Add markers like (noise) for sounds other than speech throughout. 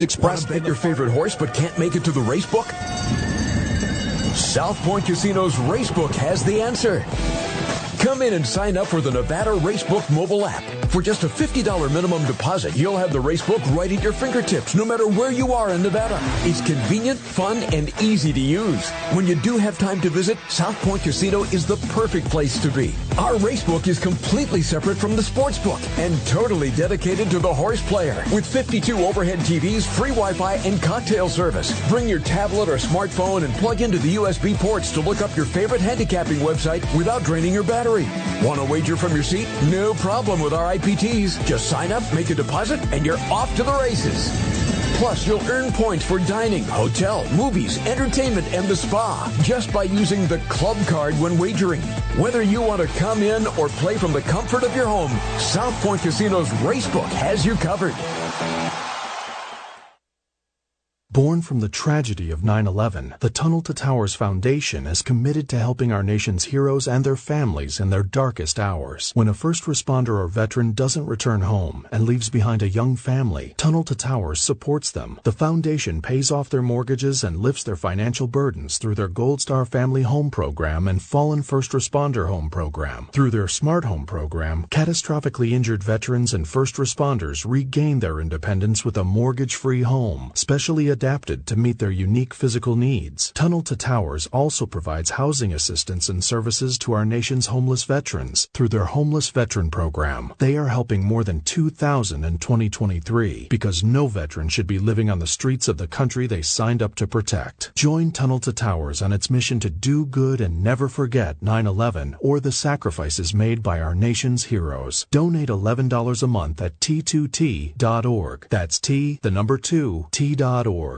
Express bet your favorite horse but can't make it to the race book? South Point Casino's Racebook has the answer. Come in and sign up for the Nevada Racebook mobile app. For just a $50 minimum deposit, you'll have the racebook right at your fingertips, no matter where you are in Nevada. It's convenient, fun, and easy to use. When you do have time to visit, South Point Casino is the perfect place to be. Our racebook is completely separate from the sports book and totally dedicated to the horse player. With 52 overhead TVs, free Wi-Fi, and cocktail service. Bring your tablet or smartphone and plug into the USB ports to look up your favorite handicapping website without draining your battery. Want to wager from your seat? No problem with our IPTs. Just sign up, make a deposit, and you're off to the races. Plus, you'll earn points for dining, hotel, movies, entertainment, and the spa just by using the club card when wagering. Whether you want to come in or play from the comfort of your home, South Point Casino's Racebook has you covered. Born from the tragedy of 9-11, the Tunnel to Towers Foundation is committed to helping our nation's heroes and their families in their darkest hours. When a first responder or veteran doesn't return home and leaves behind a young family, Tunnel to Towers supports them. The foundation pays off their mortgages and lifts their financial burdens through their Gold Star Family Home Program and Fallen First Responder Home Program. Through their Smart Home Program, catastrophically injured veterans and first responders regain their independence with a mortgage-free home, specially adapted to meet their unique physical needs. Tunnel to Towers also provides housing assistance and services to our nation's homeless veterans through their Homeless Veteran Program. They are helping more than 2,000 in 2023 because no veteran should be living on the streets of the country they signed up to protect. Join Tunnel to Towers on its mission to do good and never forget 9-11 or the sacrifices made by our nation's heroes. Donate $11 a month at t2t.org. That's T, the number 2, t.org.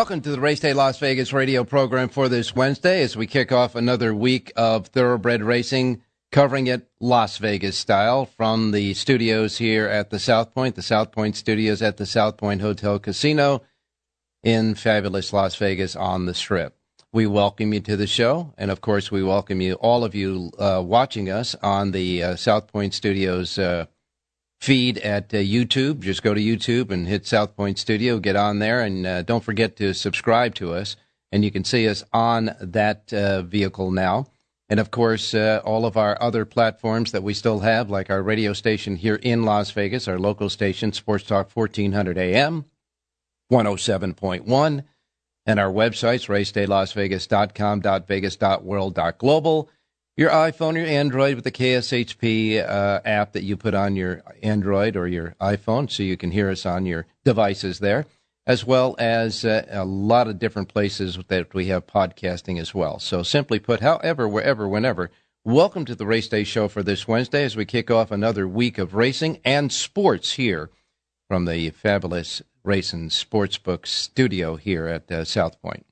Welcome to the Race Day Las Vegas radio program for this Wednesday as we kick off another week of thoroughbred racing, covering it Las Vegas style from the studios here at the South Point, the South Point studios at the South Point Hotel Casino in fabulous Las Vegas on the Strip. We welcome you to the show, and of course, we welcome you, all of you uh, watching us on the uh, South Point Studios uh, feed at uh, YouTube. Just go to YouTube and hit South Point Studio, get on there, and uh, don't forget to subscribe to us. And you can see us on that uh, vehicle now. And of course, uh, all of our other platforms that we still have, like our radio station here in Las Vegas, our local station, Sports Talk 1400 AM, 107.1, and our websites, racedaylasvegas.com, .vegas, .world, .global your iPhone, your Android with the KSHP uh, app that you put on your Android or your iPhone so you can hear us on your devices there, as well as uh, a lot of different places that we have podcasting as well. So simply put, however, wherever, whenever, welcome to the Race Day Show for this Wednesday as we kick off another week of racing and sports here from the fabulous Racing Sportsbook studio here at uh, South Point.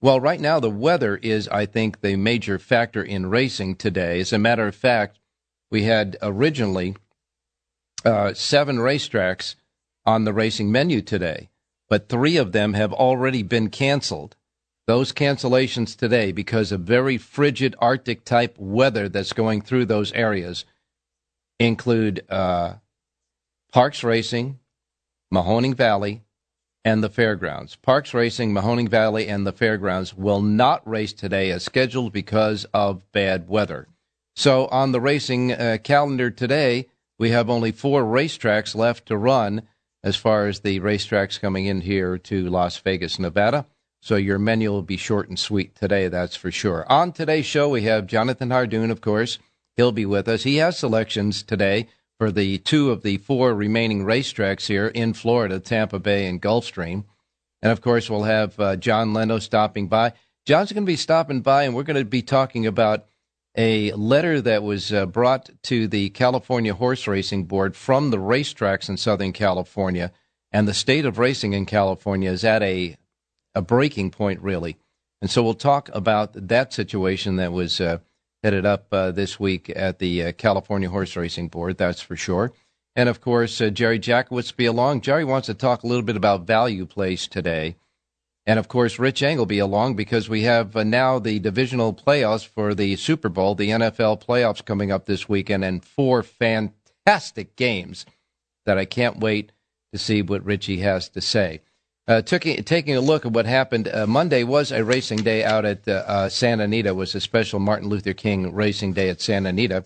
Well, right now the weather is, I think, the major factor in racing today. As a matter of fact, we had originally uh, seven racetracks on the racing menu today, but three of them have already been canceled. Those cancellations today, because of very frigid Arctic type weather that's going through those areas, include uh, Parx Racing, Mahoning Valley, and the fairgrounds. Parx Racing, Mahoning Valley, and the fairgrounds will not race today as scheduled because of bad weather. So on the racing uh, calendar today, we have only four racetracks left to run as far as the racetracks coming in here to Las Vegas, Nevada. So your menu will be short and sweet today, that's for sure. On today's show, we have Jonathan Hardoon, of course. He'll be with us. He has selections today for the two of the four remaining racetracks here in Florida, Tampa Bay and Gulfstream. And of course, we'll have uh, Jon Lindo stopping by. Jon's going to be stopping by, and we're going to be talking about a letter that was uh, brought to the California Horse Racing Board from the racetracks in Southern California. And the state of racing in California is at a, a breaking point, really. And so we'll talk about that situation that was uh, headed up uh, this week at the uh, California Horse Racing Board, that's for sure. And of course, uh, Jerry Jackowitz be along. Jerry wants to talk a little bit about value plays today. And of course, Rich Engel will be along because we have now the divisional playoffs for the Super Bowl, the NFL playoffs coming up this weekend, and four fantastic games that I can't wait to see what Richie has to say. Uh, taking, a look at what happened, uh, Monday was a racing day out at uh, uh, Santa Anita. was a special Martin Luther King racing day at Santa Anita.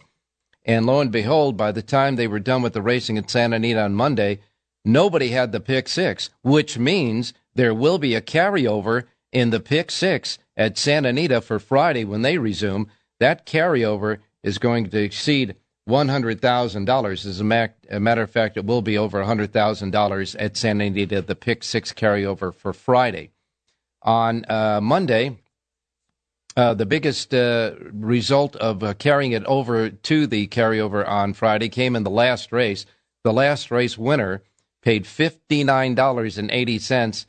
And lo and behold, by the time they were done with the racing at Santa Anita on Monday, nobody had the pick six, which means there will be a carryover in the pick six at Santa Anita for Friday when they resume. That carryover is going to exceed $100,000. As a, matter of fact, it will be over $100,000 at Santa Anita, the pick six carryover for Friday. On uh, Monday, uh, the biggest uh, result of uh, carrying it over to the carryover on Friday came in the last race. The last race winner paid $59.80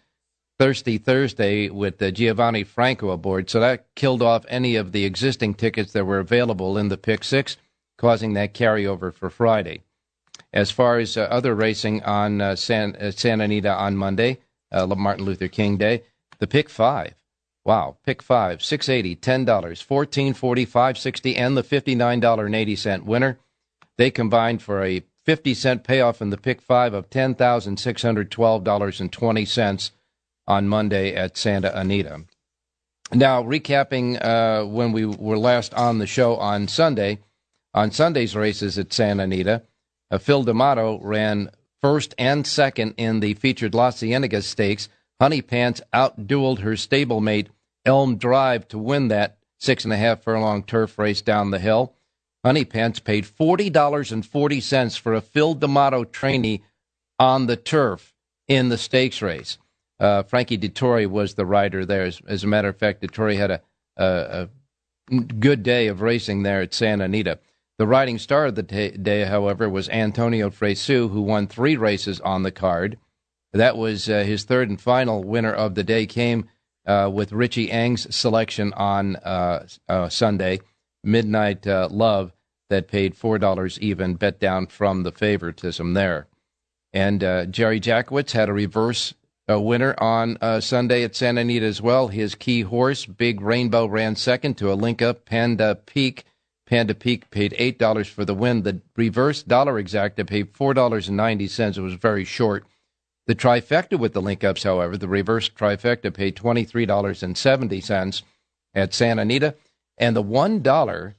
Thirsty Thursday with Giovanni Franco aboard, so that killed off any of the existing tickets that were available in the pick six causing that carryover for Friday. As far as uh, other racing on uh, San, uh, Santa Anita on Monday, uh, Martin Luther King Day, the pick five. Wow, pick five, six eighty, ten dollars, fourteen forty, five sixty, and the fifty nine dollar and eighty cent winner. They combined for a fifty cent payoff in the pick five of ten thousand six hundred twelve dollars and twenty cents on Monday at Santa Anita. Now, recapping uh, when we were last on the show on Sunday, on Sunday's races at Santa Anita, Phil D'Amato ran first and second in the featured Las Cienegas Stakes. Honey Pants outdueled her stablemate Elm Drive to win that six and a half furlong turf race down the hill. Honey Pants paid $40.40 for a Phil D'Amato trainee on the turf in the stakes race. Uh, Frankie Dettori was the rider there. As, as, a matter of fact, Dettori had a, a, a good day of racing there at Santa Anita. The riding star of the day, however, was Antonio Fresu, who won three races on the card. That was uh, his third and final winner of the day, came uh, with Richie Eng's selection on uh, uh Sunday, Midnight uh, Love, that paid $4 even, bet down from the favoritism there. And uh, Jerry Jackowitz had a reverse winner on Sunday at Santa Anita as well. His key horse, Big Rainbow, ran second to a link up, Panda Peak Panda Peak paid $8 for the win. The reverse dollar exacta paid $4.90. It was very short. The trifecta with the link ups, however, the reverse trifecta paid $23.70 at Santa Anita. And the $1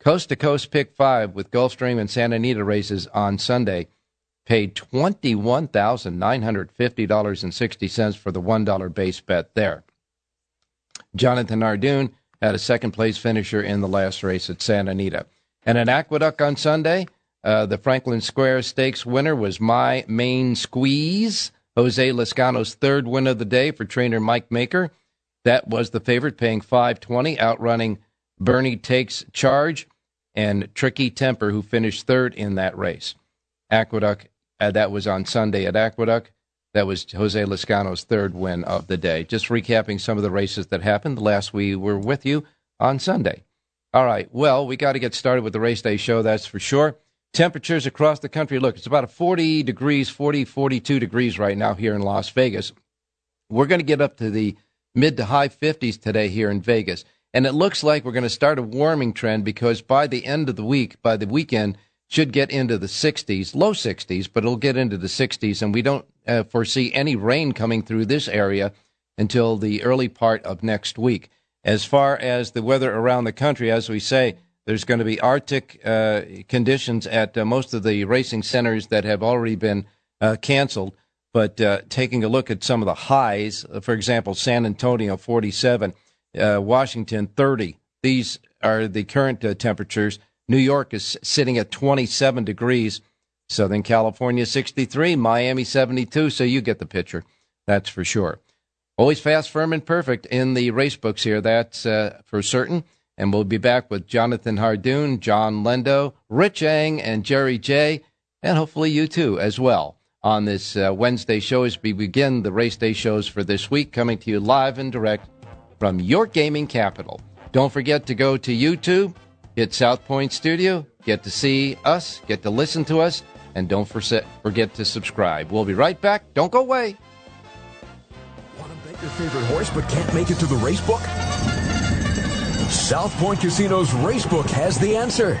coast to coast pick five with Gulfstream and Santa Anita races on Sunday paid $21,950.60 for the $1 base bet there. Jonathan Hardoon had a second place finisher in the last race at Santa Anita. And at Aqueduct on Sunday, uh, the Franklin Square Stakes winner was My Main Squeeze, Jose Lezcano's third win of the day for trainer Mike Maker. That was the favorite, paying 520, outrunning Bernie Takes Charge and Tricky Temper, who finished third in that race. Aqueduct, uh, that was on Sunday at Aqueduct. That was Jose Lezcano's third win of the day. Just recapping some of the races that happened the last we were with you on Sunday. All right, well, we got to get started with the race day show, that's for sure. Temperatures across the country look, it's about 40 degrees, 40, 42 degrees right now here in Las Vegas. We're going to get up to the mid to high 50s today here in Vegas. And it looks like we're going to start a warming trend because by the end of the week, by the weekend, should get into the 60s, low 60s, but it'll get into the 60s. And we don't uh, foresee any rain coming through this area until the early part of next week. As far as the weather around the country, as we say, there's going to be Arctic uh, conditions at uh, most of the racing centers that have already been uh, canceled. But uh, taking a look at some of the highs, uh, for example, San Antonio 47, Washington 30. These are the current temperatures. New York is sitting at 27 degrees. Southern California 63, Miami 72. So you get the picture. That's for sure. Always fast, firm, and perfect in the race books here. That's uh, for certain. And we'll be back with Jonathan Hardoon, Jon Lindo, Rich Eng, and Jerry J, and hopefully you too as well on this uh, Wednesday show as we begin the race day shows for this week, coming to you live and direct from your gaming capital. Don't forget to go to YouTube Hit South Point Studio, get to see us, get to listen to us, and don't forget to subscribe. We'll be right back. Don't go away. Want to bet your favorite horse but can't make it to the race book? South Point Casino's Racebook has the answer.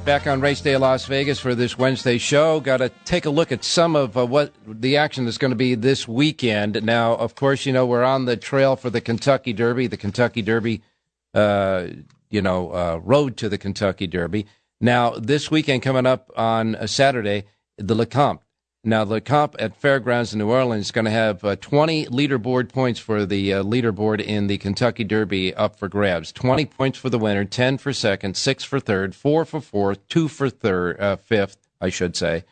Right, back on Race Day Las Vegas for this Wednesday show. Got to take a look at some of uh, what the action is going to be this weekend. Now, of course, you know we're on the trail for the Kentucky Derby, the Kentucky Derby, uh, you know, uh, road to the Kentucky Derby. Now, this weekend coming up on a Saturday, the Lecomte now, the Lecomte at Fairgrounds in New Orleans is going to have uh, 20 leaderboard points for the uh, leaderboard in the Kentucky Derby up for grabs. 20 points for the winner, 10 for second, 6 for third, 4 for fourth, 2 for third, uh, fifth, I should say.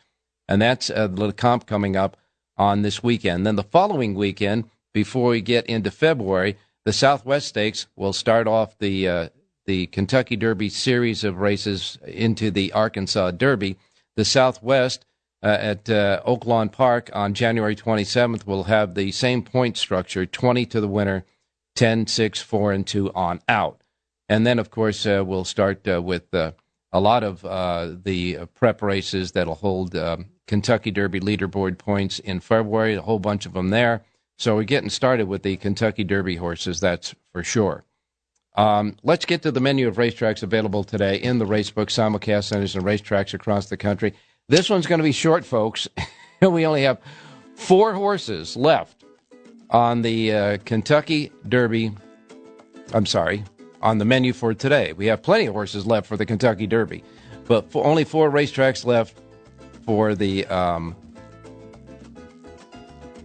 And that's uh, the Lecomte coming up on this weekend. Then the following weekend, before we get into February, the Southwest Stakes will start off the uh, the Kentucky Derby series of races into the Arkansas Derby. The Southwest uh, at uh, Oaklawn Park on January 27th will have the same point structure 20 to the winner, 10, 6, 4, and 2 on out. And then, of course, uh, we'll start uh, with uh, a lot of uh, the prep races that'll hold um, Kentucky Derby leaderboard points in February, a whole bunch of them there. So we're getting started with the Kentucky Derby horses, that's for sure. Um, let's get to the menu of racetracks available today in the racebook simulcast centers and racetracks across the country. This one's going to be short, folks. (laughs) we only have four horses left on the uh, Kentucky Derby. I'm sorry, on the menu for today. We have plenty of horses left for the Kentucky Derby, but only four racetracks left for the um,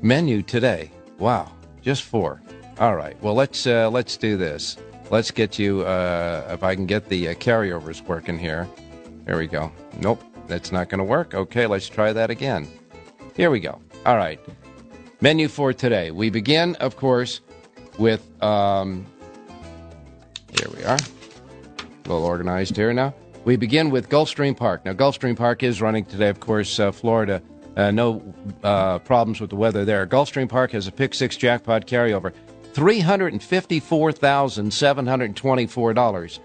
menu today. Wow, just four. All right. Well, let's uh, let's do this. Let's get you. Uh, if I can get the uh, carryovers working here. There we go. Nope. That's not going to work. Okay, let's try that again. Here we go. All right. Menu for today. We begin, of course, with. Um, here we are. A little organized here now. We begin with Gulfstream Park. Now, Gulfstream Park is running today, of course, uh, Florida. Uh, no uh, problems with the weather there. Gulfstream Park has a pick six jackpot carryover. $354,724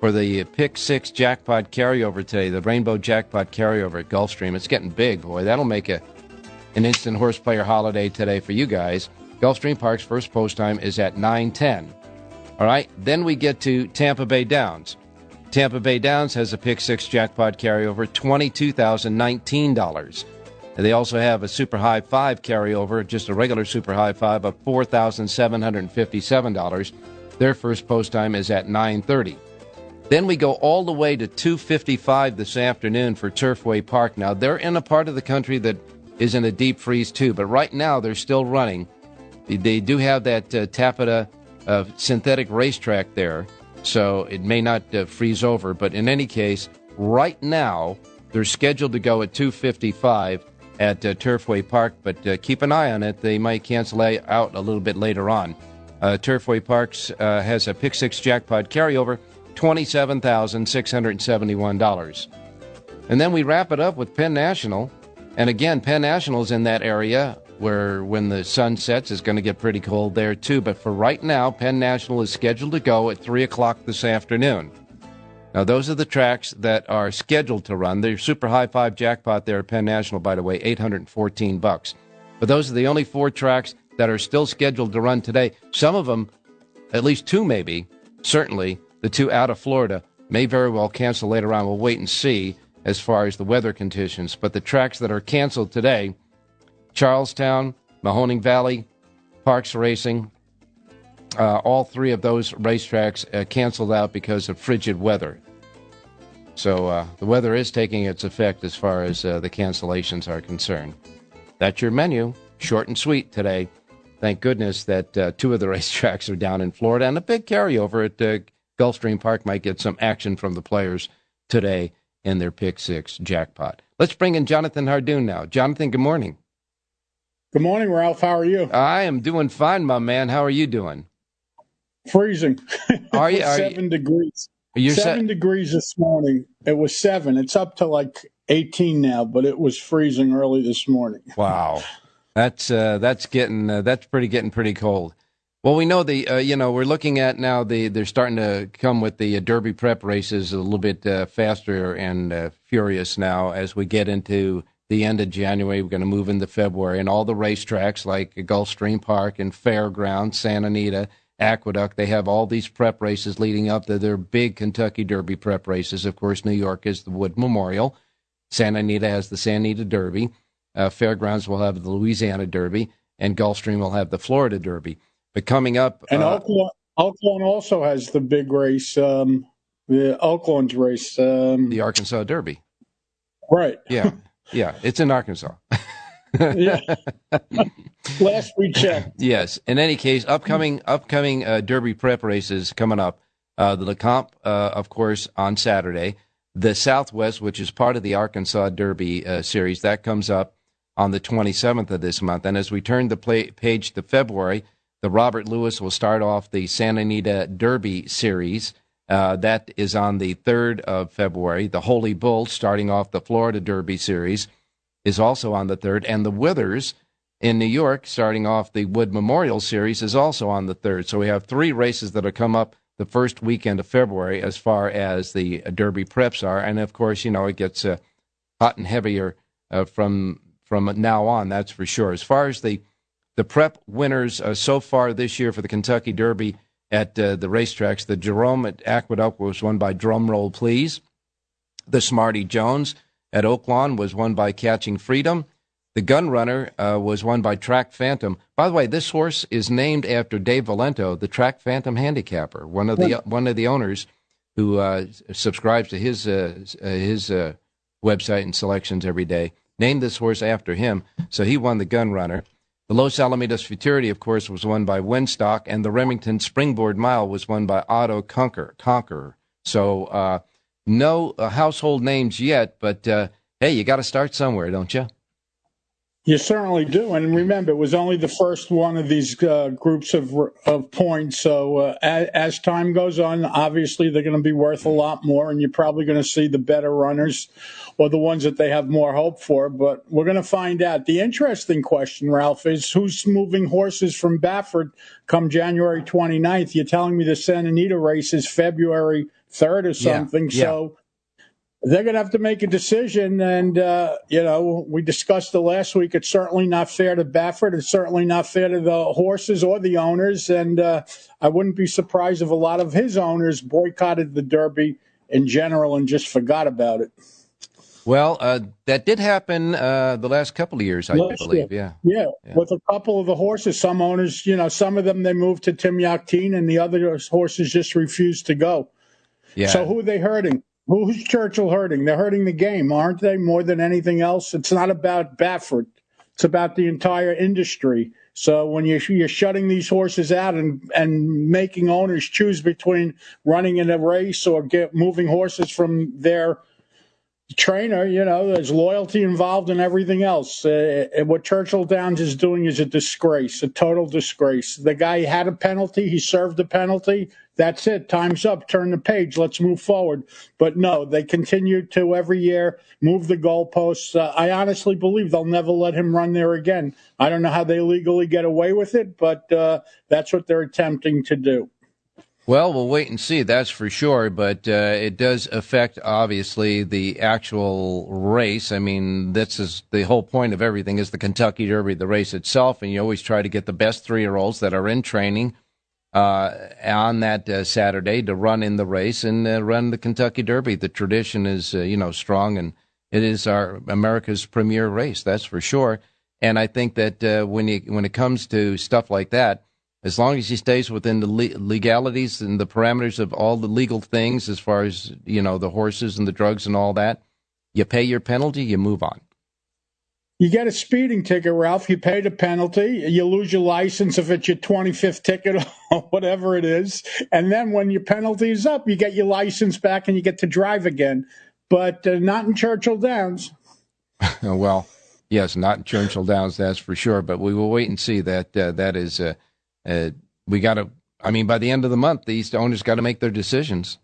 for the Pick Six Jackpot carryover today, the Rainbow Jackpot carryover at Gulfstream. It's getting big, boy. That'll make a an instant horse player holiday today for you guys. Gulfstream Park's first post time is at 9:10. All right, then we get to Tampa Bay Downs. Tampa Bay Downs has a pick six jackpot carryover, $22,019. They also have a super high five carryover, just a regular super high five of $4,757. Their first post time is at 9:30. Then we go all the way to 2:55 this afternoon for Turfway Park. Now they're in a part of the country that is in a deep freeze too, but right now they're still running. They do have that uh, Tapeta uh, synthetic racetrack there, so it may not uh, freeze over. But in any case, right now they're scheduled to go at 2:55 at uh, Turfway Park, but uh, keep an eye on it. They might cancel out a little bit later on. Uh, Turfway Parks has a pick six jackpot carryover, twenty-seven thousand six hundred seventy-one dollars. And then we wrap it up with Penn National, and again, Penn National's in that area where when the sun sets it's going to get pretty cold there too. But for right now, Penn National is scheduled to go at 3 o'clock this afternoon. Now, those are the tracks that are scheduled to run. The super high five jackpot there at Penn National, by the way, 814 bucks. But those are the only four tracks that are still scheduled to run today. Some of them, at least two maybe, certainly the two out of Florida, may very well cancel later on. We'll wait and see as far as the weather conditions. But the tracks that are canceled today Charles Town, Mahoning Valley, Parx Racing, uh, all three of those racetracks uh, canceled out because of frigid weather. So uh, the weather is taking its effect as far as uh, the cancellations are concerned. That's your menu, short and sweet today. Thank goodness that uh, two of the (laughs) racetracks are down in Florida, and a big carryover at uh, Gulfstream Park might get some action from the players today in their pick six jackpot. Let's bring in Jonathan Hardoon now. Jonathan, good morning. Good morning, Ralph. How are you? I am doing fine, my man. How are you doing? Freezing. Are you? (laughs) Are seven you, degrees. You're seven se- degrees this morning. It was seven. It's up to like 18 now, but it was freezing early this morning. Wow, that's uh, that's getting uh, that's pretty getting pretty cold. Well, we know the uh, you know we're looking at now the they're starting to come with the uh, Derby prep races a little bit uh, faster and uh, furious now as we get into the end of January. We're going to move into February, and all the racetracks like Gulfstream Park and Fairgrounds, Santa Anita, Aqueduct, they have all these prep races leading up to their big Kentucky Derby prep races. Of course, New York is the Wood Memorial. Santa Anita has the Santa Anita Derby. Uh, Fairgrounds will have the Louisiana Derby, and Gulfstream will have the Florida Derby. But coming up, and uh, Oaklawn also has the big race, um, the Oaklawn's race, um, the Arkansas Derby. Right. Yeah. Yeah, it's in Arkansas. yeah. (laughs) Last we checked. Yes. In any case, upcoming upcoming uh, Derby prep races coming up. Uh, the Lecomte, uh, of course, on Saturday. The Southwest, which is part of the Arkansas Derby uh, series, that comes up on the 27th of this month. And as we turn the play- page to February, the Robert Lewis will start off the Santa Anita Derby series. Uh, that is on the 3rd of February. The Holy Bull, starting off the Florida Derby Series, is also on the 3rd. And the Withers in New York, starting off the Wood Memorial Series, is also on the 3rd. So we have three races that will come up the first weekend of February as far as the Derby preps are. And of course, you know, it gets uh, hot and heavier uh, from from now on, that's for sure. As far as the the prep winners uh, so far this year for the Kentucky Derby, at uh, the racetracks. The Jerome at Aqueduct was won by Drumroll Please. The Smarty Jones at Oaklawn was won by Catching Freedom. The Gun Runner uh, was won by Track Phantom. By the way, this horse is named after Dave Valento, the Track Phantom handicapper, one of the one of the owners who uh, subscribes to his uh, his uh, website and selections every day. Named this horse after him, so he won the Gun Runner. The Los Alamitos Futurity, of course, was won by Wynstock, and the Remington Springboard Mile was won by Otto Conquer, Conqueror. So, uh, no uh, household names yet, but uh, hey, you got to start somewhere, don't you? You certainly do, and remember, it was only the first one of these uh, groups of of points. So uh, as, as, time goes on, obviously they're going to be worth a lot more, and you're probably going to see the better runners or the ones that they have more hope for. But we're going to find out. The interesting question, Ralph, is who's moving horses from Baffert come January 29th? You're telling me the Santa Anita race is February 3rd or something. Yeah, yeah. So they're going to have to make a decision. And, uh, you know, we discussed it last week. It's certainly not fair to Baffert. It's certainly not fair to the horses or the owners. And uh, I wouldn't be surprised if a lot of his owners boycotted the Derby in general and just forgot about it. Well, uh, that did happen uh, the last couple of years, I last believe. Yeah. yeah. yeah, with a couple of the horses. Some owners, you know, some of them they moved to Tim Yakteen, and the other horses just refused to go. Yeah. So who are they hurting? Who's Churchill hurting? They're hurting the game, aren't they? More than anything else, it's not about Baffert. It's about the entire industry. So when you're, you're shutting these horses out and, and making owners choose between running in a race or get moving horses from their trainer, you know, there's loyalty involved in everything else. Uh, what Churchill Downs is doing is a disgrace, a total disgrace. The guy had a penalty, he served the penalty. That's it. Time's up. Turn the page. Let's move forward. But no, they continue to every year move the goalposts. Uh, I honestly believe they'll never let him run there again. I don't know how they legally get away with it, but uh, that's what they're attempting to do. Well, we'll wait and see. That's for sure. But uh, it does affect, obviously, the actual race. I mean, this is the whole point of everything: is the Kentucky Derby, the race itself, and you always try to get the best three-year-olds that are in training uh, on that uh, Saturday to run in the race and uh, run the Kentucky Derby. The tradition is, uh, you know, strong, and it is our America's premier race. That's for sure. And I think that uh, when you, when it comes to stuff like that, as long as he stays within the le- legalities and the parameters of all the legal things, as far as you know, the horses and the drugs and all that, you pay your penalty, you move on. You get a speeding ticket, Ralph. You pay the penalty. You lose your license if it's your 25th ticket (laughs) or whatever it is. And then when your penalty is up, you get your license back and you get to drive again. But uh, not in Churchill Downs. (laughs) well, yes, not in Churchill Downs, that's for sure. But we will wait and see. That uh, that is, uh, uh we got to. I mean, by the end of the month, these owners got to make their decisions.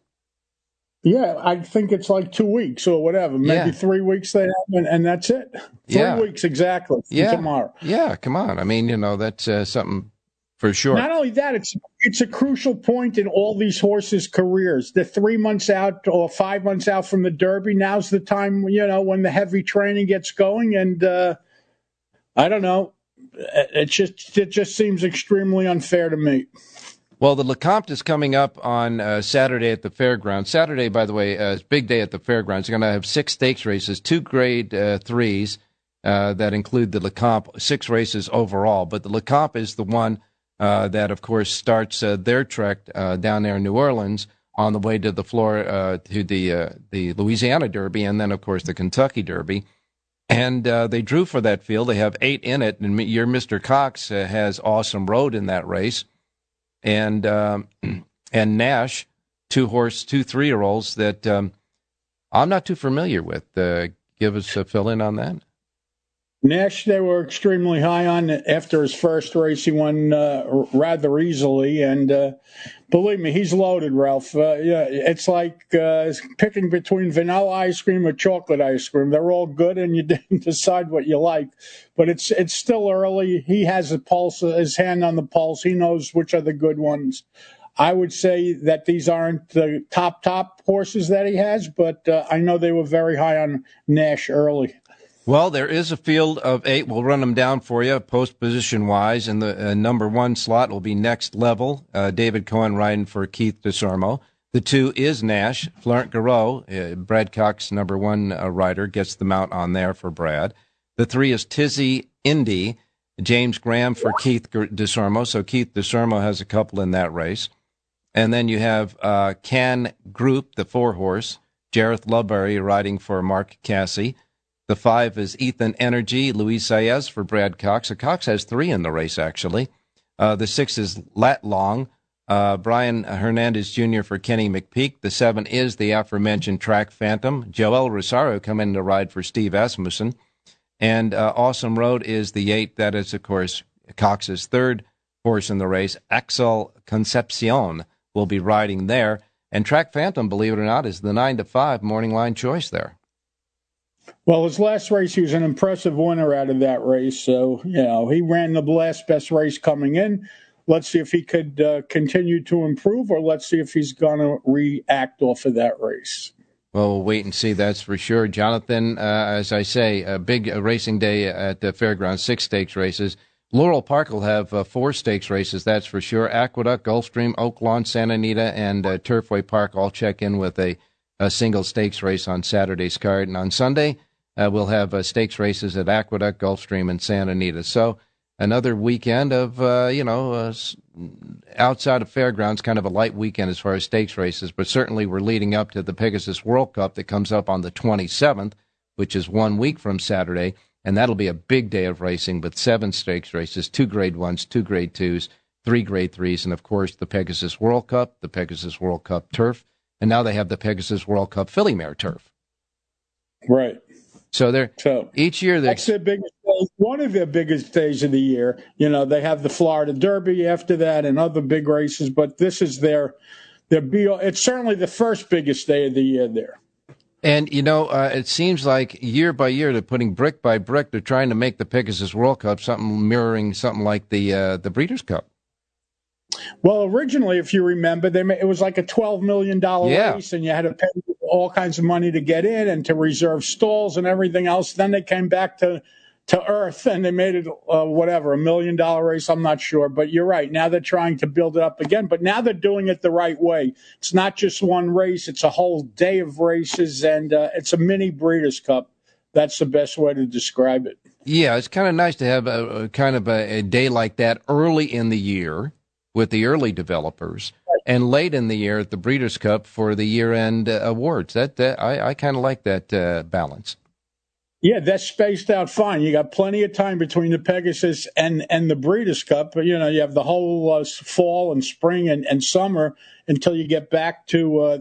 Yeah, I think it's like two weeks or whatever, maybe yeah. three weeks they have, and, and that's it. Three yeah. weeks exactly yeah. tomorrow. Yeah, come on. I mean, you know, that's uh, something for sure. Not only that, it's it's a crucial point in all these horses' careers. They're three months out or five months out from the Derby. Now's the time, you know, when the heavy training gets going, and uh, I don't know. It just it just seems extremely unfair to me. Well, the Lecomte is coming up on uh, Saturday at the fairgrounds. Saturday, by the way, uh, is big day at the fairgrounds. You're going to have six stakes races, two grade uh, threes uh, that include the Lecomte, six races overall. But the Lecomte is the one uh, that, of course, starts uh, their trek down there in New Orleans on the way to the Florida to the the Louisiana Derby, and then, of course, the Kentucky Derby. And they drew for that field. They have eight in it, and your Mr. Cox has Awesome Road in that race and um, (clears throat) and Nash, two horse, two three year olds that um, I'm not too familiar with. Uh, give us a fill in on that. Nash, they were extremely high on after his first race. He won uh, rather easily, and uh, believe me, he's loaded, Ralph. Uh, yeah, it's like uh, picking between vanilla ice cream or chocolate ice cream. They're all good, and you (laughs) didn't decide what you like. But it's it's still early. He has a pulse, his hand on the pulse. He knows which are the good ones. I would say that these aren't the top top horses that he has, but uh, I know they were very high on Nash early. Well, there is a field of eight. We'll run them down for you, post position wise. And the uh, number one slot will be next level. Uh, David Cohen riding for Keith Desormeaux. The two is Nash. Florent Geroux, uh, Brad Cox, number one uh, rider, gets the mount on there for Brad. The three is Tizzy Indy. James Graham for Keith Desormeaux. So Keith Desormeaux has a couple in that race. And then you have uh, Can Group, the four horse. Jareth Loveberry riding for Mark Casse. The five is Ethan Energy, Luis Saez for Brad Cox. So Cox has three in the race, actually. Uh, the six is Lat Long, uh, Brian Hernandez Jr. for Kenny McPeek. The seven is the aforementioned Track Phantom. Joel Rosario coming to ride for Steve Asmussen. And uh, Awesome Road is the eight. That is, of course, Cox's third horse in the race. Axel Concepcion will be riding there. And Track Phantom, believe it or not, is the nine to five morning line choice there. Well, his last race, he was an impressive winner out of that race. So, you know, he ran the last best race coming in. Let's see if he could uh, continue to improve, or let's see if he's going to react off of that race. Well, we'll wait and see. That's for sure. Jonathan, uh, as I say, a big uh, racing day at the fairgrounds, six stakes races. Laurel Park will have uh, four stakes races, that's for sure. Aqueduct, Gulfstream, Oaklawn, Santa Anita, and uh, Turfway Park all check in with a, a, single stakes race on Saturday's card. And on Sunday, uh, we'll have uh, stakes races at Aqueduct, Gulfstream, and Santa Anita. So another weekend of, uh, you know, uh, outside of fairgrounds, kind of a light weekend as far as stakes races, but certainly we're leading up to the Pegasus World Cup that comes up on the 27th, which is one week from Saturday and that'll be a big day of racing with seven stakes races, two grade ones, two grade twos, three grade threes, and of course the Pegasus World Cup, the Pegasus World Cup Turf, and now they have the Pegasus World Cup Filly Mare Turf. Right. So they're so each year that's their biggest one of their biggest days of the year. You know, they have the Florida Derby after that and other big races, but this is their their be it's certainly the first biggest day of the year there. And you know, uh, it seems like year by year they're putting brick by brick. They're trying to make the Pegasus World Cup something mirroring something like the uh, the Breeders' Cup. Well, originally, if you remember, they it was like a twelve million dollar yeah. race, and you had to pay all kinds of money to get in and to reserve stalls and everything else. Then they came back to to Earth, and they made it uh, whatever a million dollar race. I'm not sure, but you're right. Now they're trying to build it up again, but now they're doing it the right way. It's not just one race; it's a whole day of races, and uh, it's a mini Breeders' Cup. That's the best way to describe it. Yeah, it's kind of nice to have a, a kind of a, a, day like that early in the year with the early developers, right. and late in the year at the Breeders' Cup for the year-end uh, awards. That, that I, I kind of like that uh, balance. Yeah, that's spaced out fine. You got plenty of time between the Pegasus and, and the Breeders' Cup. You know, you have the whole uh, fall and spring and, and summer until you get back to uh,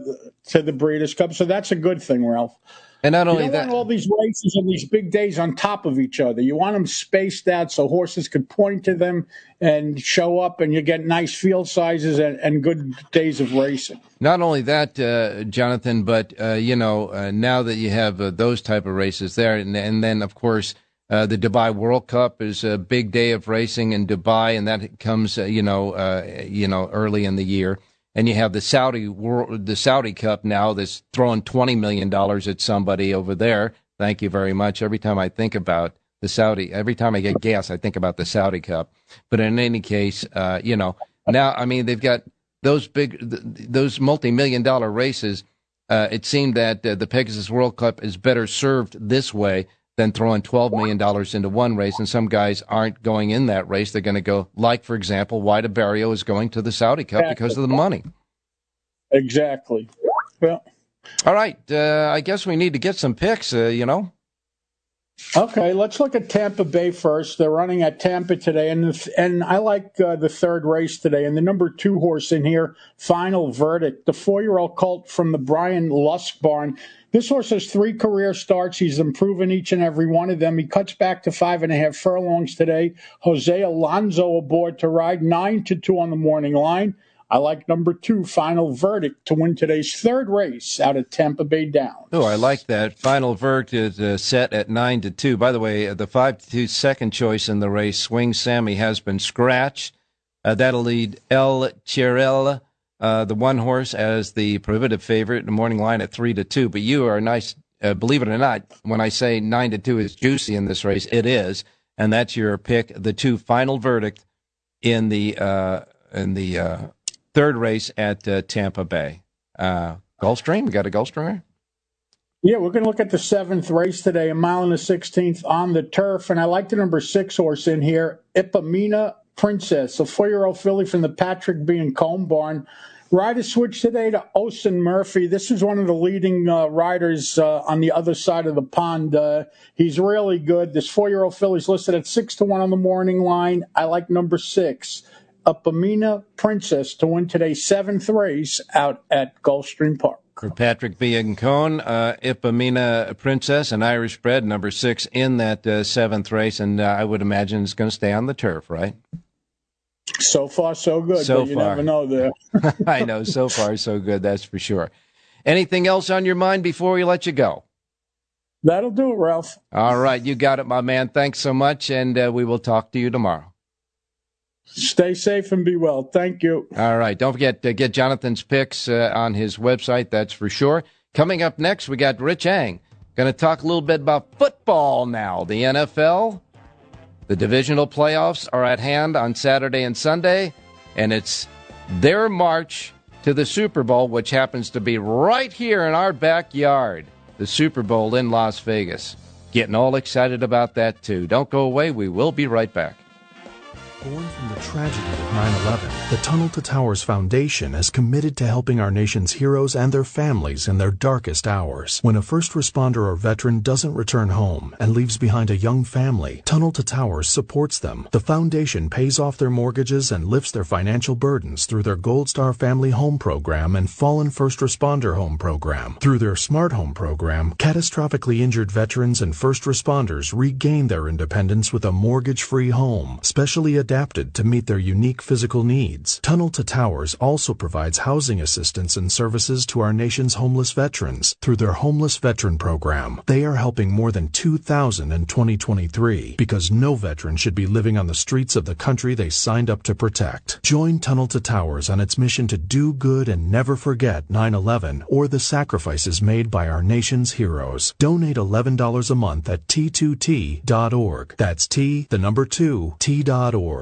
to the Breeders' Cup. So that's a good thing, Ralph. And not only you that, want all these races and these big days on top of each other. You want them spaced out so horses could point to them and show up, and you get nice field sizes and, and good days of racing. Not only that, uh, Jonathan, but uh, you know, uh, now that you have uh, those type of races there, and, and then of course. Uh, the Dubai World Cup is a big day of racing in Dubai, and that comes, uh, you know, you know, early in the year and you have the Saudi world, the Saudi Cup now that's throwing twenty million dollars at somebody over there. Thank you very much. Every time I think about the Saudi, every time I get gas, I think about the Saudi Cup. But in any case, uh, you know, now I mean they've got those big, those multi-million dollar races. Uh, it seemed that uh, the Pegasus World Cup is better served this way than throwing $12 million into one race. And some guys aren't going in that race. They're going to go, like, for example, White Abarrio is going to the Saudi Cup exactly. because of the money. Exactly. Well, all right. Uh, I guess we need to get some picks, uh, you know. Okay, let's look at Tampa Bay first. They're running at Tampa today, and and I like uh, the third race today. And the number two horse in here, Final Verdict, the four-year-old colt from the Brian Lusk barn. This horse has three career starts. He's improving each and every one of them. He cuts back to five and a half furlongs today. Jose Alonso aboard to ride nine to two on the morning line. I like number two, Final Verdict, to win today's third race out of Tampa Bay Downs. Oh, I like that. Final Verdict is uh, set at nine to two. By the way, uh, the five to two second choice in the race, Swing Sammy, has been scratched. Uh, that'll lead El Chirel uh, the one horse as the prohibitive favorite in the morning line at three to two. But you are nice. Uh, believe it or not, when I say nine to two is juicy in this race, it is, and that's your pick. The two final verdict in the uh, in the third race at uh, Tampa Bay. Uh, Gulfstream, we got a Gulfstreamer. Yeah, we're going to look at the seventh race today, a mile and the sixteenth on the turf, and I like the number six horse in here, Ipamina Princess, a four-year-old filly from the Patrick Biancone barn. Rider switch today to Oisin Murphy. This is one of the leading uh, riders uh, on the other side of the pond. Uh, he's really good. This four-year-old filly's listed at six to one on the morning line. I like number six, Upamina Princess, to win today's seventh race out at Gulfstream Park. for Patrick Biancone, uh, Ipamina Princess, an Irish bred, number six in that uh, seventh race, and uh, I would imagine it's going to stay on the turf, right? So far, so good. So you far. never know there. (laughs) I know. So far, so good. That's for sure. Anything else on your mind before we let you go? That'll do it, Ralph. All right, you got it, my man. Thanks so much, and uh, we will talk to you tomorrow. Stay safe and be well. Thank you. All right. Don't forget to get Jonathan's picks uh, on his website, that's for sure. Coming up next, we got Rich Eng. Going to talk a little bit about football now. The NFL, the divisional playoffs are at hand on Saturday and Sunday, and it's their march to the Super Bowl, which happens to be right here in our backyard, the Super Bowl in Las Vegas. Getting all excited about that, too. Don't go away. We will be right back. Born from the tragedy of 9 11, the Tunnel to Towers Foundation is committed to helping our nation's heroes and their families in their darkest hours. When a first responder or veteran doesn't return home and leaves behind a young family, Tunnel to Towers supports them. The foundation pays off their mortgages and lifts their financial burdens through their Gold Star Family Home Program and Fallen First Responder Home Program. Through their Smart Home Program, catastrophically injured veterans and first responders regain their independence with a mortgage free home, specially adapted adapted to meet their unique physical needs. Tunnel to Towers also provides housing assistance and services to our nation's homeless veterans through their Homeless Veteran Program. They are helping more than 2,000 in 2023 because no veteran should be living on the streets of the country they signed up to protect. Join Tunnel to Towers on its mission to do good and never forget 9-11 or the sacrifices made by our nation's heroes. Donate $11 a month at t2t.org. That's T, the number 2, t.org.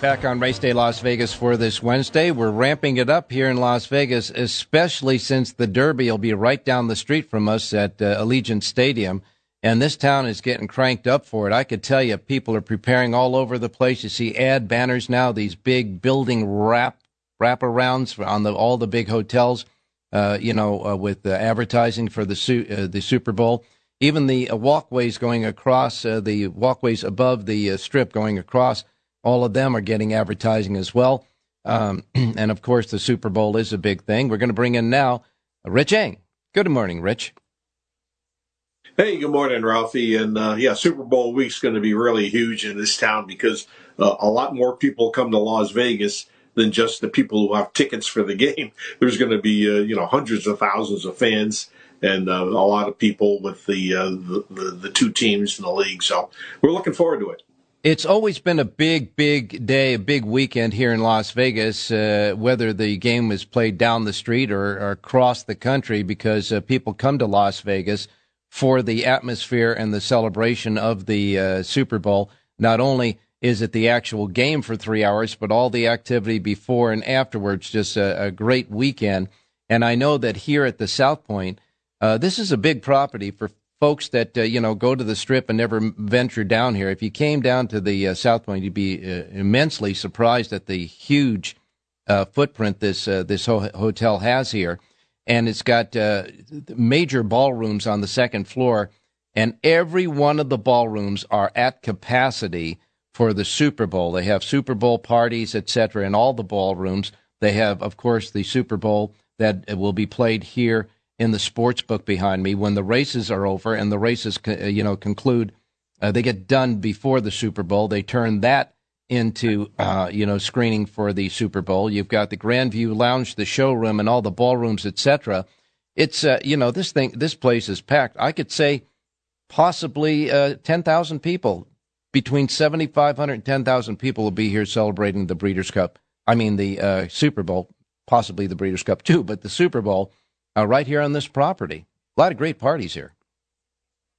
Back on Race Day Las Vegas for this Wednesday. We're ramping it up here in Las Vegas, especially since the Derby will be right down the street from us at uh, Allegiant Stadium. And this town is getting cranked up for it. I could tell you, people are preparing all over the place. You see ad banners now, these big building wrap wraparounds on the all the big hotels. Uh, you know, uh, with advertising for the su- uh, the Super Bowl. Even the uh, walkways going across uh, the walkways above the strip going across all of them are getting advertising as well. Um, (clears throat) and of course, the Super Bowl is a big thing. We're going to bring in now Rich Eng. Good morning, Rich. Hey, good morning, Ralphie. And uh, yeah, Super Bowl week's going to be really huge in this town because uh, a lot more people come to Las Vegas than just the people who have tickets for the (laughs) game. There's going to be uh, you know hundreds of thousands of fans and uh, a lot of people with the, uh, the, the the two teams in the league. So we're looking forward to it. It's always been a big, big day, a big weekend here in Las Vegas, uh, whether the game was played down the street or, or across the country, because uh, people come to Las Vegas for the atmosphere and the celebration of the uh, Super Bowl. Not only is it the actual game for three hours, but all the activity before and afterwards. Just a, a great weekend. And I know that here at the South Point, uh, this is a big property for folks that uh, you know go to the strip and never venture down here. If you came down to the uh, South Point, you'd be uh, immensely surprised at the huge uh, footprint this uh, this ho- hotel has here. and it's got uh, major ballrooms on the second floor, and every one of the ballrooms are at capacity for the Super Bowl. They have Super Bowl parties, etc., in all the ballrooms. They have, of course, the Super Bowl that will be played here in the sports book behind me when the races are over and the races, uh, you know, conclude. Uh, they get done before the Super Bowl. They turn that into, uh, you know, screening for the Super Bowl. You've got the Grandview Lounge, the showroom, and all the ballrooms, etc. It's, uh, you know, this thing, this place is packed. I could say possibly uh, 10,000 people between 7,500 and 10,000 people will be here celebrating the Breeders' Cup. I mean, the uh, Super Bowl, possibly the Breeders' Cup too, but the Super Bowl uh, right here on this property. A lot of great parties here.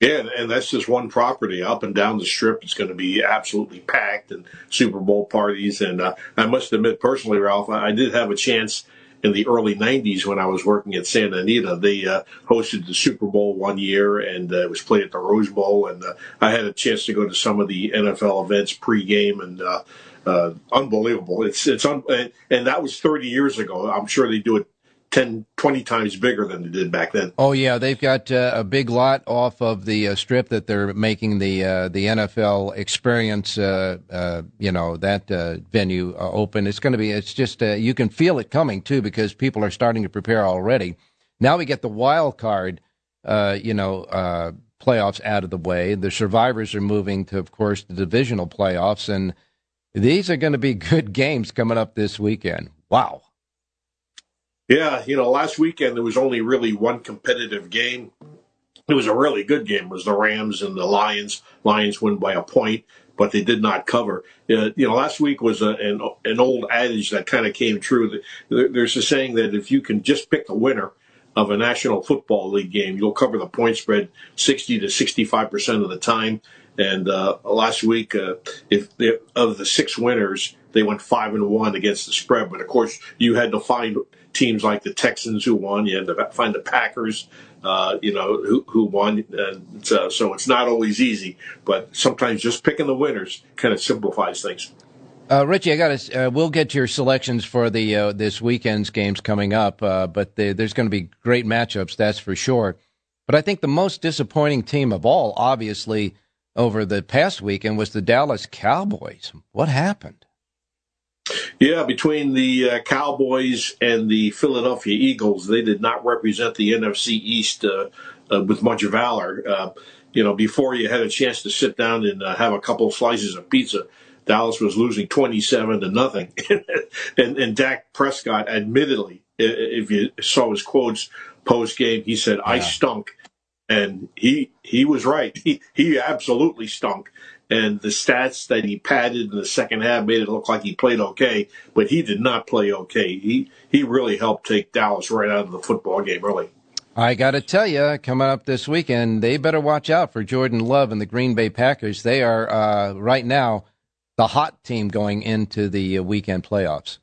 Yeah, and that's just one property up and down the strip. It's going to be absolutely packed and Super Bowl parties. And uh, I must admit, personally, Ralph, I did have a chance in the early 90s when I was working at Santa Anita. They uh, hosted the Super Bowl one year and uh, it was played at the Rose Bowl. And uh, I had a chance to go to some of the NFL events pregame and uh, uh, unbelievable. It's, it's, un- and that was 30 years ago. I'm sure they do it 10, 20 times bigger than they did back then. Oh yeah, they've got uh, a big lot off of the uh, strip that they're making the uh, the NFL experience. Uh, uh, you know that uh, venue open. It's going to be. It's just you can feel it coming too because people are starting to prepare already. Now we get the wild card. you know. playoffs out of the way. The survivors are moving to, of course, the divisional playoffs, and these are going to be (laughs) good games coming up this weekend. Wow. Yeah, you know, last weekend there was only really one competitive game. It was a really good game. It was the Rams and the Lions. Lions win by a point, but they did not cover. Uh, you know, last week was a, an an old adage that kind of came true. There's a saying that if you can just pick the winner of a National Football League game, you'll cover the point spread 60 to 65 percent of the time. And uh, last week, uh, if of the six winners, they went five and one against the spread. But of course, you had to find teams like the Texans who won. You had to find the Packers, uh, you know, who, who won. And so, so it's not always easy, but sometimes just picking the winners kind of simplifies things. Uh, Richie, I got to. Uh, we'll get your selections for the uh, this weekend's games coming up, uh, but the, there's going to be great matchups, that's for sure. But I think the most disappointing team of all, obviously, over the past weekend was the Dallas Cowboys. What happened? Yeah, between the uh, Cowboys and the Philadelphia Eagles, they did not represent the NFC East uh, uh, with much valor. Uh, you know, before you had a chance to sit down and uh, have a couple of slices of pizza, Dallas was losing 27 to nothing. (laughs) and, and Dak Prescott, admittedly, if you saw his quotes post game, he said, I stunk. And he he was right. (laughs) He he absolutely stunk and the stats that he padded in the second half made it look like he played okay, but he did not play okay. He he really helped take Dallas right out of the football game early. I got to tell you, coming up this weekend, they better watch out for Jordan Love and the Green Bay Packers. They are uh, right now the hot team going into the uh, weekend playoffs.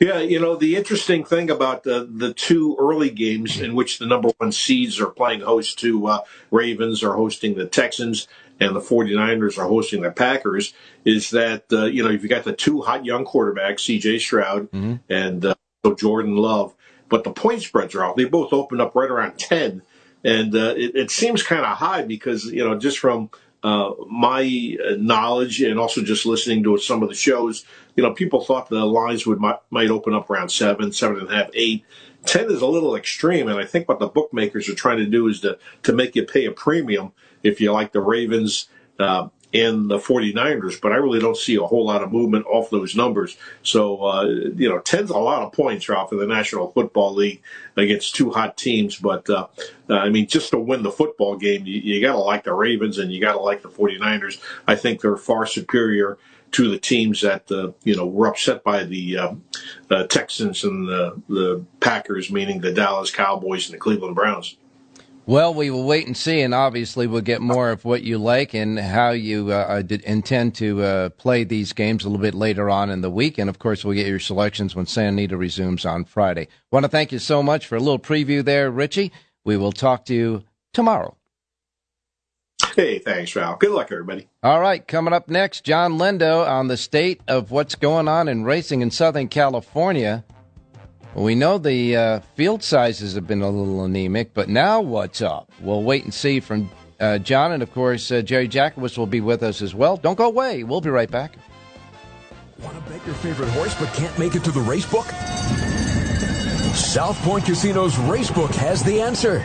Yeah, you know, the interesting thing about the, the two early games in which the number one seeds are playing host to uh, Ravens or hosting the Texans, and the 49ers are hosting the Packers is that, uh, you know, you've got the two hot young quarterbacks, CJ Stroud mm-hmm. and uh, Jordan Love, but the point spreads are out. They both opened up right around 10. And uh, it, it, seems kind of high because, you know, just from uh, my knowledge and also just listening to some of the shows, you know, people thought the lines would might, might open up around seven, seven and a half, eight. 10 is a little extreme. And I think what the bookmakers are trying to do is to, to make you pay a premium if you like the Ravens uh, and the 49ers, but I really don't see a whole lot of movement off those numbers. So, uh, you know, 10's a lot of points, Ralph, in the National Football League against two hot teams. But, uh, I mean, just to win the football game, you, you got to like the Ravens and you got to like the 49ers. I think they're far superior to the teams that uh, you know were upset by the uh, uh, Texans and the, the Packers, meaning the Dallas Cowboys and the Cleveland Browns. Well, we will wait and see, and obviously we'll get more of what you like and how you uh, uh intend to uh, play these games a little bit later on in the week. And of course, we'll get your selections when Santa Anita resumes on Friday. Want to thank you so much for a little preview there, Richie. We will talk to you tomorrow. Hey, thanks, Ralph. Good luck, everybody. All right, coming up next, Jon Lindo on the state of what's going on in racing in Southern California. We know the uh, field sizes have been a little anemic, but now what's up? We'll wait and see from uh, Jon, and of course, uh, Jerry Jackowitz will be with us as well. Don't go away. We'll be right back. Want to bet your favorite horse but can't make it to the race book? South Point Casino's Racebook has the answer.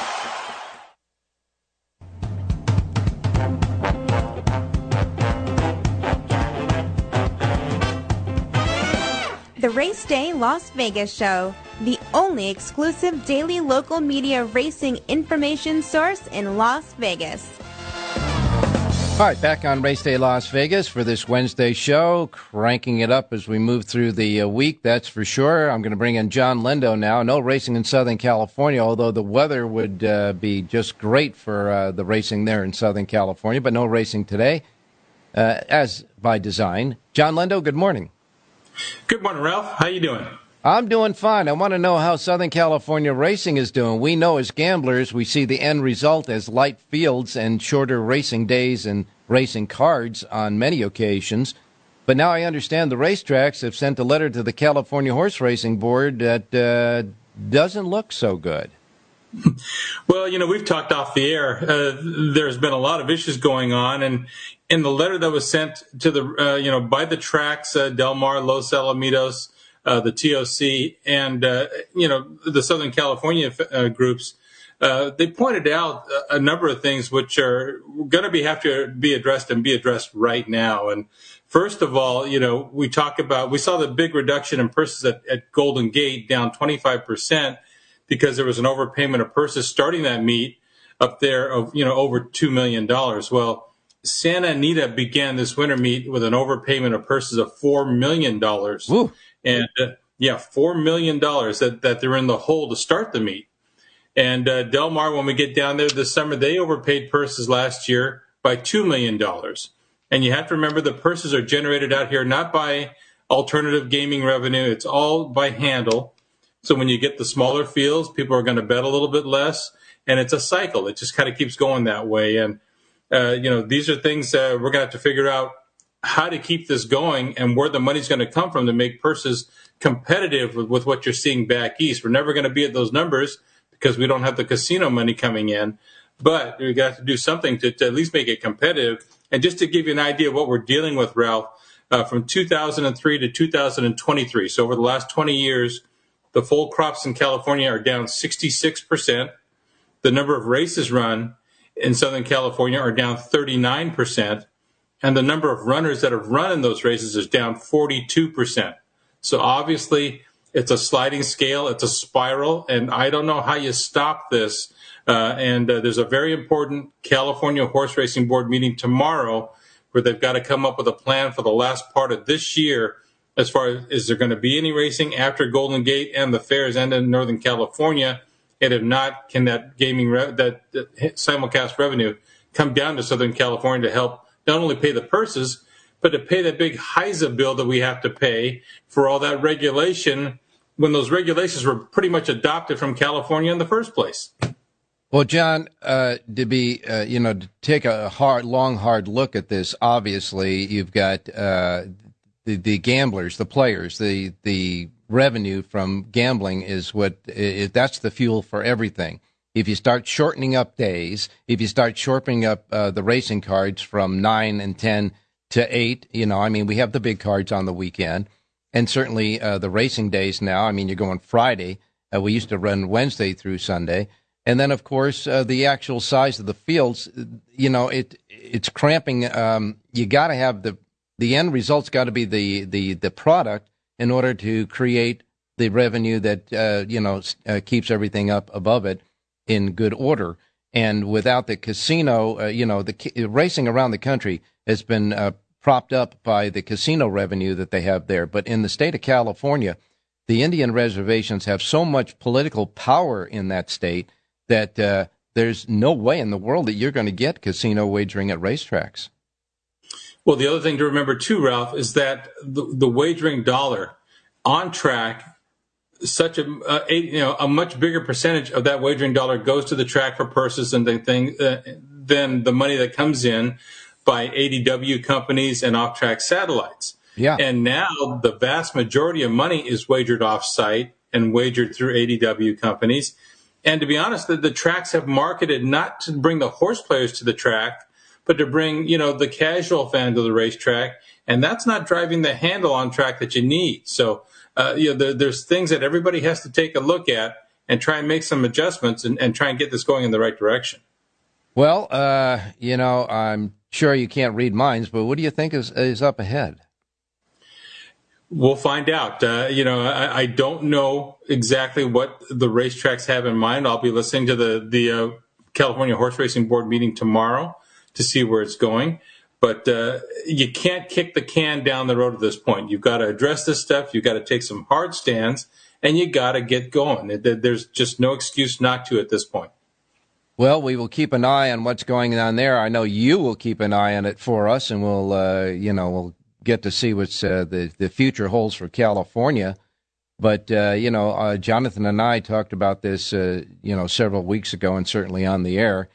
Race Day Las Vegas Show, the only exclusive daily local media racing information source in Las Vegas. All right, back on Race Day Las Vegas for this Wednesday show, cranking it up as we move through the uh, week, that's for sure. I'm going to bring in Jon Lindo now. No racing in Southern California, although the weather would uh, be just great for uh, the racing there in Southern California, but no racing today, uh, as by design. Jon Lindo, good morning. Good morning, Ralph. How you doing? I'm doing fine. I want to know how Southern California racing is doing. We know as gamblers, we see the end result as light fields and shorter racing days and racing cards on many occasions. But now I understand the racetracks have sent a letter to the California Horse Racing Board that uh, doesn't look so good. (laughs) Well, you know, we've talked off the air. Uh, there's been a lot of issues going on, and in the letter that was sent to the uh, you know by the tracks uh, Del Mar, Los Alamitos, uh, the TOC, and uh, you know the Southern California uh, groups. Uh, they pointed out a number of things which are going to be have to be addressed and be addressed right now. And first of all, you know, we talk about we saw the big reduction in purses at, at Golden Gate down 25 percent because there was an overpayment of purses starting that meet up there of you know over two million dollars. Well Santa Anita began this winter meet with an overpayment of purses of four million dollars, and uh, yeah, four million dollars that that they're in the hole to start the meet. And uh, Del Mar, when we get down there this summer, they overpaid purses last year by two million dollars. And you have to remember the purses are generated out here not by alternative gaming revenue; it's all by handle. So when you get the smaller fields, people are going to bet a little bit less, and it's a cycle. It just kind of keeps going that way, and uh, you know, these are things uh, we're going to have to figure out how to keep this going and where the money's going to come from to make purses competitive with, with what you're seeing back east. We're never going to be at those numbers because we don't have the casino money coming in, but we've got to do something to, to, at least make it competitive. And just to give you an idea of what we're dealing with, Ralph, uh, from 2003 to 2023, so over the last 20 years, the foal crops in California are down 66%. The number of races run in Southern California are down 39%, and the number of runners that have run in those races is down 42%. So obviously, it's a sliding scale, it's a spiral, and I don't know how you stop this. Uh, and uh, there's a very important California Horse Racing Board meeting tomorrow where they've got to come up with a plan for the last part of this year as far as is there going to be any racing after Golden Gate and the fairs end in Northern California and if not, can that gaming re- that, simulcast revenue come down to Southern California to help not only pay the purses, but to pay that big HISA bill that we have to pay for all that regulation when those regulations were pretty much adopted from California in the first place. Well, Jon, uh, to be, uh, you know, to take a hard, long, hard look at this, obviously, you've got uh, the, the gamblers, the players, the the revenue from gambling is what it, that's the fuel for everything. If you start shortening up days, if you start shortening up uh, the racing cards from nine and ten to eight, you know, I mean, we have the big cards on the weekend, and certainly uh, the racing days now. I mean, you're going Friday. Uh, we used to run Wednesday through Sunday. And then, of course, uh, the actual size of the fields. You know, it it's cramping. Um, you got to have the the end result's got to be the the the product in order to create the revenue that uh, you know uh, keeps everything up above it in good order. And without the casino, uh, you know, the racing around the country has been uh, propped up by the casino revenue that they have there. But in the state of California, the Indian reservations have so much political power in that state that uh, there's no way in the world that you're going to get casino wagering at racetracks. Well, the other thing to remember too, Ralph, is that the, the wagering dollar on track, such a, a, you know a much bigger percentage of that wagering dollar goes to the track for purses and the thing uh, than the money that comes in by ADW companies and off-track satellites. Yeah. And now the vast majority of money is wagered off-site and wagered through ADW companies. And to be honest, the, the tracks have marketed not to bring the horse players to the track, but to bring, you know, the casual fan to the racetrack. And that's not driving the handle on track that you need. So, uh, you know, there, there's things that everybody has to take a look at and try and make some adjustments and, and try and get this going in the right direction. Well, uh, you know, I'm sure you can't read minds, but what do you think is, is up ahead? We'll find out. Uh, you know, I, I, don't know exactly what the racetracks have in mind. I'll be listening to the the uh, California Horse Racing Board meeting tomorrow to see where it's going. But uh, you can't kick the can down the road at this point. You've got to address this stuff. You've got to take some hard stands, and you got to get going. There's just no excuse not to at this point. Well, we will keep an eye on what's going on there. I know you will keep an eye on it for us, and we'll, uh, you know, we'll get to see what uh, the the future holds for California. But uh, you know, uh, Jonathan and I talked about this, uh, you know, several weeks ago, and certainly on the air.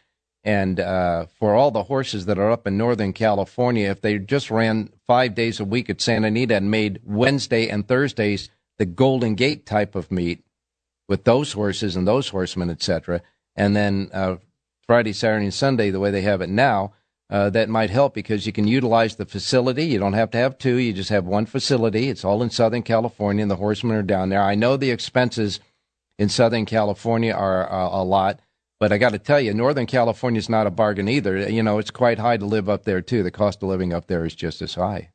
And uh, for all the horses that are up in Northern California, if they just ran five days a week at Santa Anita and made Wednesday and Thursdays the Golden Gate type of meet with those horses and those horsemen, etc., and then uh, Friday, Saturday, and Sunday the way they have it now, uh, that might help because you can utilize the facility. You don't have to have two; you just have one facility. It's all in Southern California, and the horsemen are down there. I know the expenses in Southern California are uh, a lot but I got to tell you, Northern California is not a bargain either. You know, it's quite high to live up there too. The cost of living up there is just as high.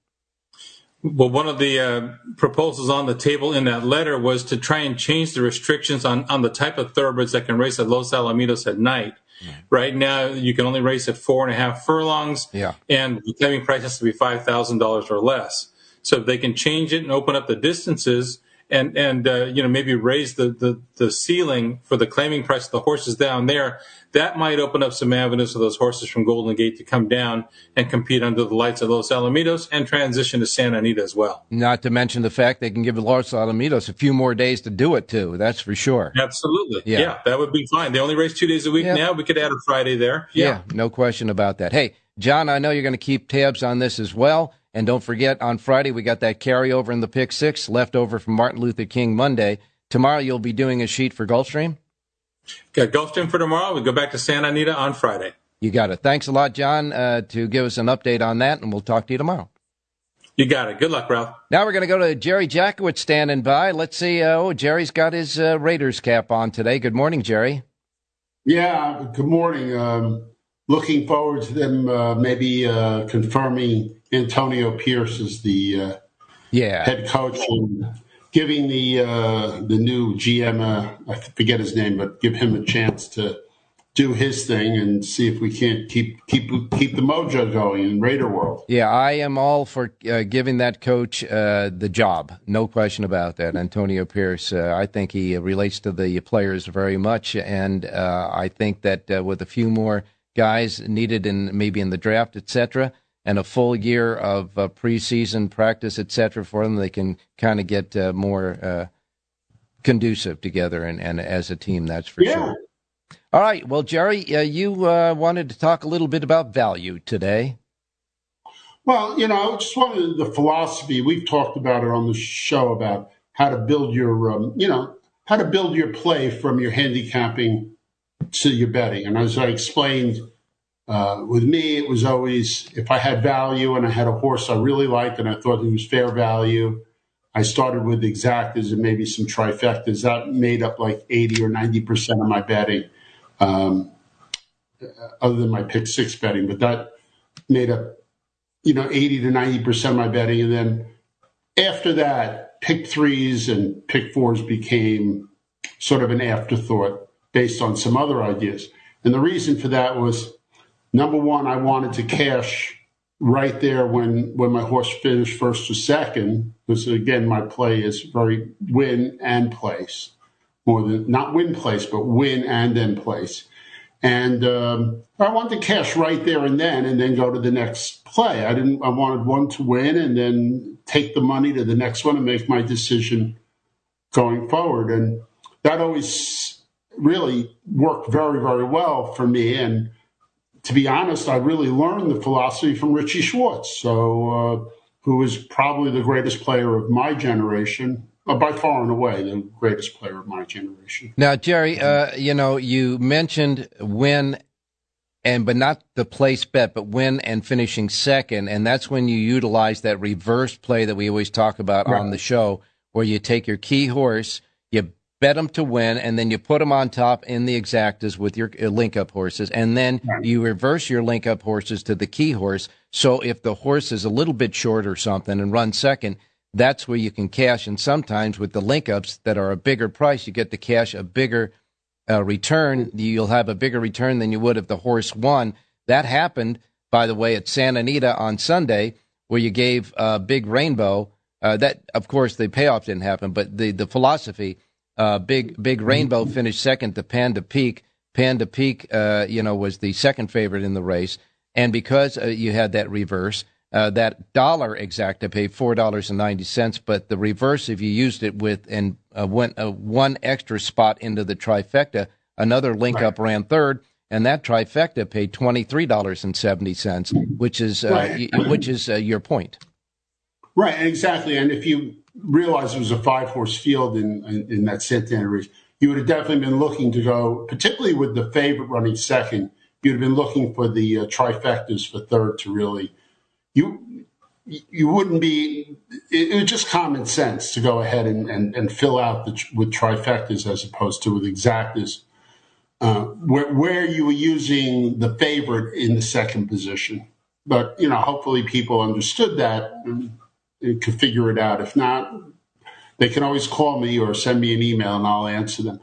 Well, one of the uh, proposals on the table in that letter was to try and change the restrictions on, on the type of thoroughbreds that can race at Los Alamitos at night. Mm. Right now, you can only race at four and a half furlongs, yeah. and the claiming price has to be five thousand dollars or less. So if they can change it and open up the distances, and and uh, you know maybe raise the, the the ceiling for the claiming price of the horses down there, that might open up some avenues for those horses from Golden Gate to come down and compete under the lights of Los Alamitos and transition to Santa Anita as well. Not to mention the fact they can give Los Alamitos a few more days to do it too. That's for sure. Absolutely. Yeah, yeah that would be fine. They only race two days a week yeah. now. We could add a Friday there. Yeah. yeah, no question about that. Hey, Jon, I know you're going to keep tabs on this as well. And don't forget, on Friday, we got that carryover in the pick six left over from Martin Luther King Monday. Tomorrow, you'll be doing a sheet for Gulfstream? Got Gulfstream for tomorrow. We go back to Santa Anita on Friday. You got it. Thanks a lot, Jon, uh, to give us an update on that, and we'll talk to you tomorrow. You got it. Good luck, Ralph. Now we're going to go to Jerry Jackowitz standing by. Let's see. Uh, oh, Jerry's got his uh, Raiders cap on today. Good morning, Jerry. Yeah, good morning. Um, looking forward to them uh, maybe uh, confirming Antonio Pierce is the uh, yeah head coach and giving the uh, the new GM uh, I forget his name, but give him a chance to do his thing and see if we can't keep keep keep the mojo going in Raider world. Yeah, I am all for uh, giving that coach uh, the job. No question about that. Antonio Pierce, uh, I think he relates to the players very much, and uh, I think that uh, with a few more guys needed in maybe in the draft, etc., and a full year of uh, preseason practice, etc., for them, they can kind of get uh, more uh, conducive together and, and as a team. That's for yeah. sure. All right. Well, Jerry, uh, you uh, wanted to talk a little bit about value today. Well, you know, I just wanted the philosophy. We've talked about it on the show about how to build your, um, you know, how to build your play from your handicapping to your betting. And as I explained, uh, with me, it was always if I had value and I had a horse I really liked and I thought he was fair value, I started with exactas and maybe some trifectas. That made up like 80 or 90% of my betting. um, other than my pick six betting, but that made up, you know, 80 to 90% of my betting. And then after that, pick threes and pick fours became sort of an afterthought based on some other ideas. And the reason for that was number one, I wanted to cash right there when when my horse finished first or second, because again, my play is very win and place more than not win place, but win and then place. And um, I wanted to cash right there and then, and then go to the next play. I didn't. I wanted one to win, and then take the money to the next one and make my decision going forward. And that always really worked very, very well for me. And to be honest, I really learned the philosophy from Richie Schwartz, so uh, who is probably the greatest player of my generation uh, by far and away the greatest player of my generation. Now, Jerry, uh, you know, you mentioned win and but not the place bet, but win and finishing second, and that's when you utilize that reverse play that we always talk about right. on the show, where you take your key horse, bet them to win, and then you put them on top in the exactas with your uh, link up horses, and then you reverse your link up horses to the key horse. So if the horse is a little bit short or something and runs second, that's where you can cash. And sometimes with the link ups that are a bigger price, you get to cash a bigger uh, return. You'll have a bigger return than you would if the horse won. That happened, by the way, at Santa Anita on Sunday, where you gave uh, Big Rainbow. Uh, that, of course, the payoff didn't happen, but the the philosophy. Uh, big Big Rainbow finished second to Panda Peak. Panda Peak, uh, you know, was the second favorite in the race, and because uh, you had that reverse, uh, that dollar exact, I paid four dollars and ninety cents, but the reverse if you used it with and uh, went uh, one extra spot into the trifecta, another link right. up ran third, and that trifecta paid twenty three dollars and seventy cents, which is uh, right. y- which is uh, your point. Right, exactly. And if you realize it was a five horse field in, in, in that Santana race, you would have definitely been looking to go, particularly with the favorite running second. You'd have been looking for the uh, trifectas for third to really you you wouldn't be it, was just common sense to go ahead and, and, and fill out the, with trifectas as opposed to with exactas uh, where, where you were using the favorite in the second position but you know hopefully people understood that could figure it out if not they can always call me or send me an email and i'll answer them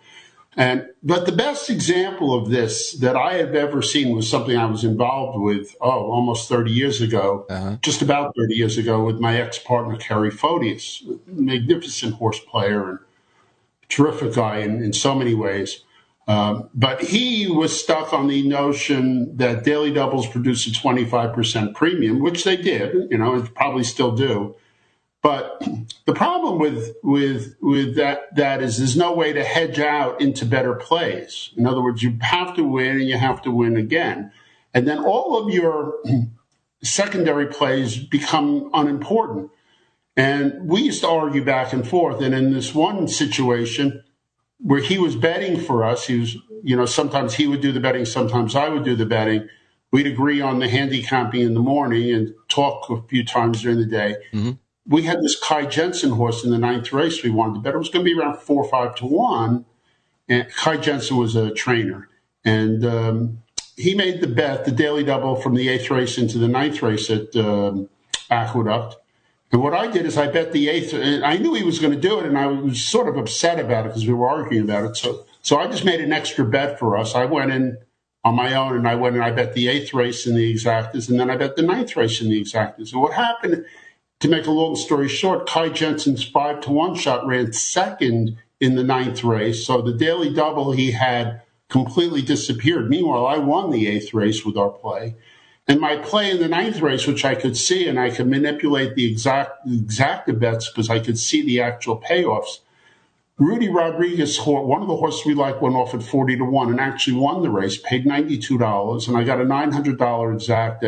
and but the best example of this that I have ever seen was something I was involved with oh almost 30 years ago, uh-huh. just about 30 years ago with my ex partner Kerry Photius, magnificent horse player and terrific guy in, in so many ways. Um, but he was stuck on the notion that daily doubles produce a 25% premium, which they did, you know, and probably still do. But the problem with with with that that is there's no way to hedge out into better plays. In other words, you have to win and you have to win again, and then all of your secondary plays become unimportant. And we used to argue back and forth. And in this one situation where he was betting for us, he was you know sometimes he would do the betting, sometimes I would do the betting. We'd agree on the handicapping in the morning and talk a few times during the day. Mm-hmm we had this Kai Jensen horse in the ninth race we wanted to bet. It was going to be around four or five to one. And Kai Jensen was a trainer. And um, he made the bet, the daily double from the eighth race into the ninth race at um, Aqueduct. And what I did is I bet the eighth, and I knew he was going to do it, and I was sort of upset about it because we were arguing about it. So, so I just made an extra bet for us. I went in on my own, and I went and I bet the eighth race in the exactas, and then I bet the ninth race in the exactas. And what happened to make a long story short, Kai Jensen's five to one shot ran second in the ninth race. So the daily double he had completely disappeared. Meanwhile, I won the eighth race with our play. And my play in the ninth race, which I could see and I could manipulate the exact exact bets because I could see the actual payoffs. Rudy Rodriguez, one of the horses we like, went off at 40 to 1 and actually won the race, paid $92. And I got a $900 exact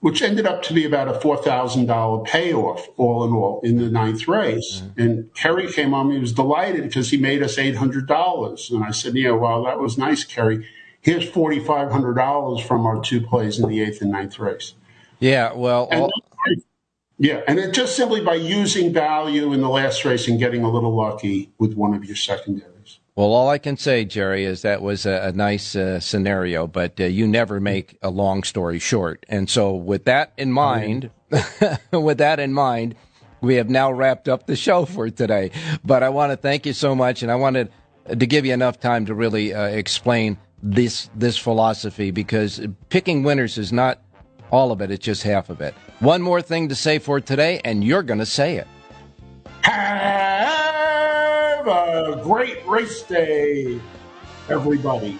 which ended up to be about a $4,000 payoff, all in all, in the ninth race. Mm-hmm. And Kerry came on, he was delighted because he made us $800. And I said, Yeah, well, that was nice, Kerry. Here's $4,500 from our two plays in the eighth and ninth race. Yeah, well, and, yeah, and it just simply by using value in the last race and getting a little lucky with one of your secondaries. Race. Well, all I can say, Jerry, is that was a, a nice uh, scenario, but uh, you never make a long story short. And so, with that in mind, (laughs) with that in mind, we have now wrapped up the show for today. But I want to thank you so much, and I wanted to give you enough time to really uh, explain this this philosophy because picking winners is not all of it; it's just half of it. One more thing to say for today, and you're going to say it. Have a great race day, everybody.